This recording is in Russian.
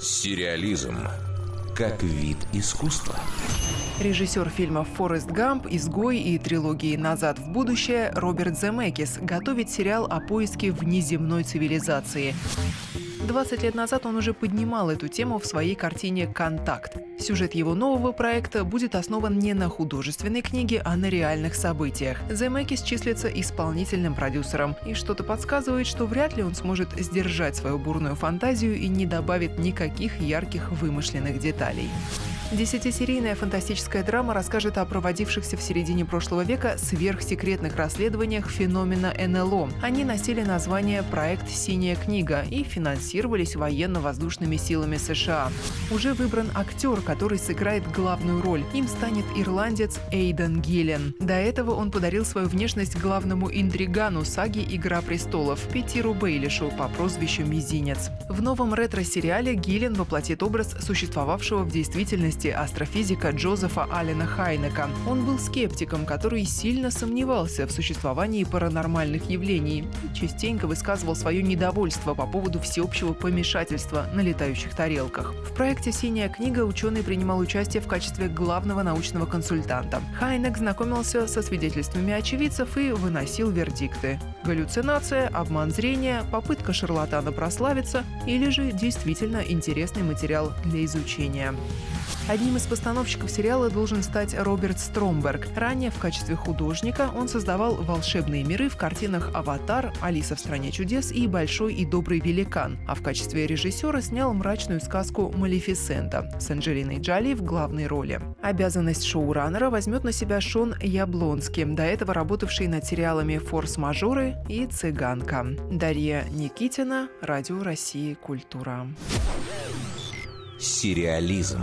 Сериализм как вид искусства. Режиссер фильмов «Форест Гамп», «Изгой» и трилогии «Назад в будущее» Роберт Земекис готовит сериал о поиске внеземной цивилизации. 20 лет назад он уже поднимал эту тему в своей картине «Контакт». Сюжет его нового проекта будет основан не на художественной книге, а на реальных событиях. Земекис числится исполнительным продюсером, и что-то подсказывает, что вряд ли он сможет сдержать свою бурную фантазию и не добавит никаких ярких вымышленных деталей. Десятисерийная фантастическая драма расскажет о проводившихся в середине прошлого века сверхсекретных расследованиях феномена НЛО. Они носили название «Проект «Синяя книга» и финансировались военно-воздушными силами США. Уже выбран актер, который сыграет главную роль. Им станет ирландец Эйден Гиллен. До этого он подарил свою внешность главному интригану саги «Игра престолов» Петиру Бейлишу по прозвищу Мизинец. В новом ретро-сериале Гиллен воплотит образ существовавшего в действительности астрофизика Джозефа Аллена Хайнека. Он был скептиком, который сильно сомневался в существовании паранормальных явлений и частенько высказывал свое недовольство по поводу всеобщего помешательства на летающих тарелках. В проекте «Синяя книга» ученый принимал участие в качестве главного научного консультанта. Хайнек знакомился со свидетельствами очевидцев и выносил вердикты. Галлюцинация, обман зрения, попытка шарлатана прославиться или же действительно интересный материал для изучения. Одним из постановщиков сериала должен стать Роберт Стромберг. Ранее в качестве художника он создавал волшебные миры в картинах «Аватар», «Алиса в стране чудес» и «Большой и добрый великан», а в качестве режиссера снял мрачную сказку «Малефисента» с Анджелиной Джоли в главной роли. Обязанность шоураннера возьмет на себя Шон Яблонский, до этого работавший над сериалами «Форс-мажоры» и «Цыганка». Дарья Никитина, Радио России «Культура». Сериализм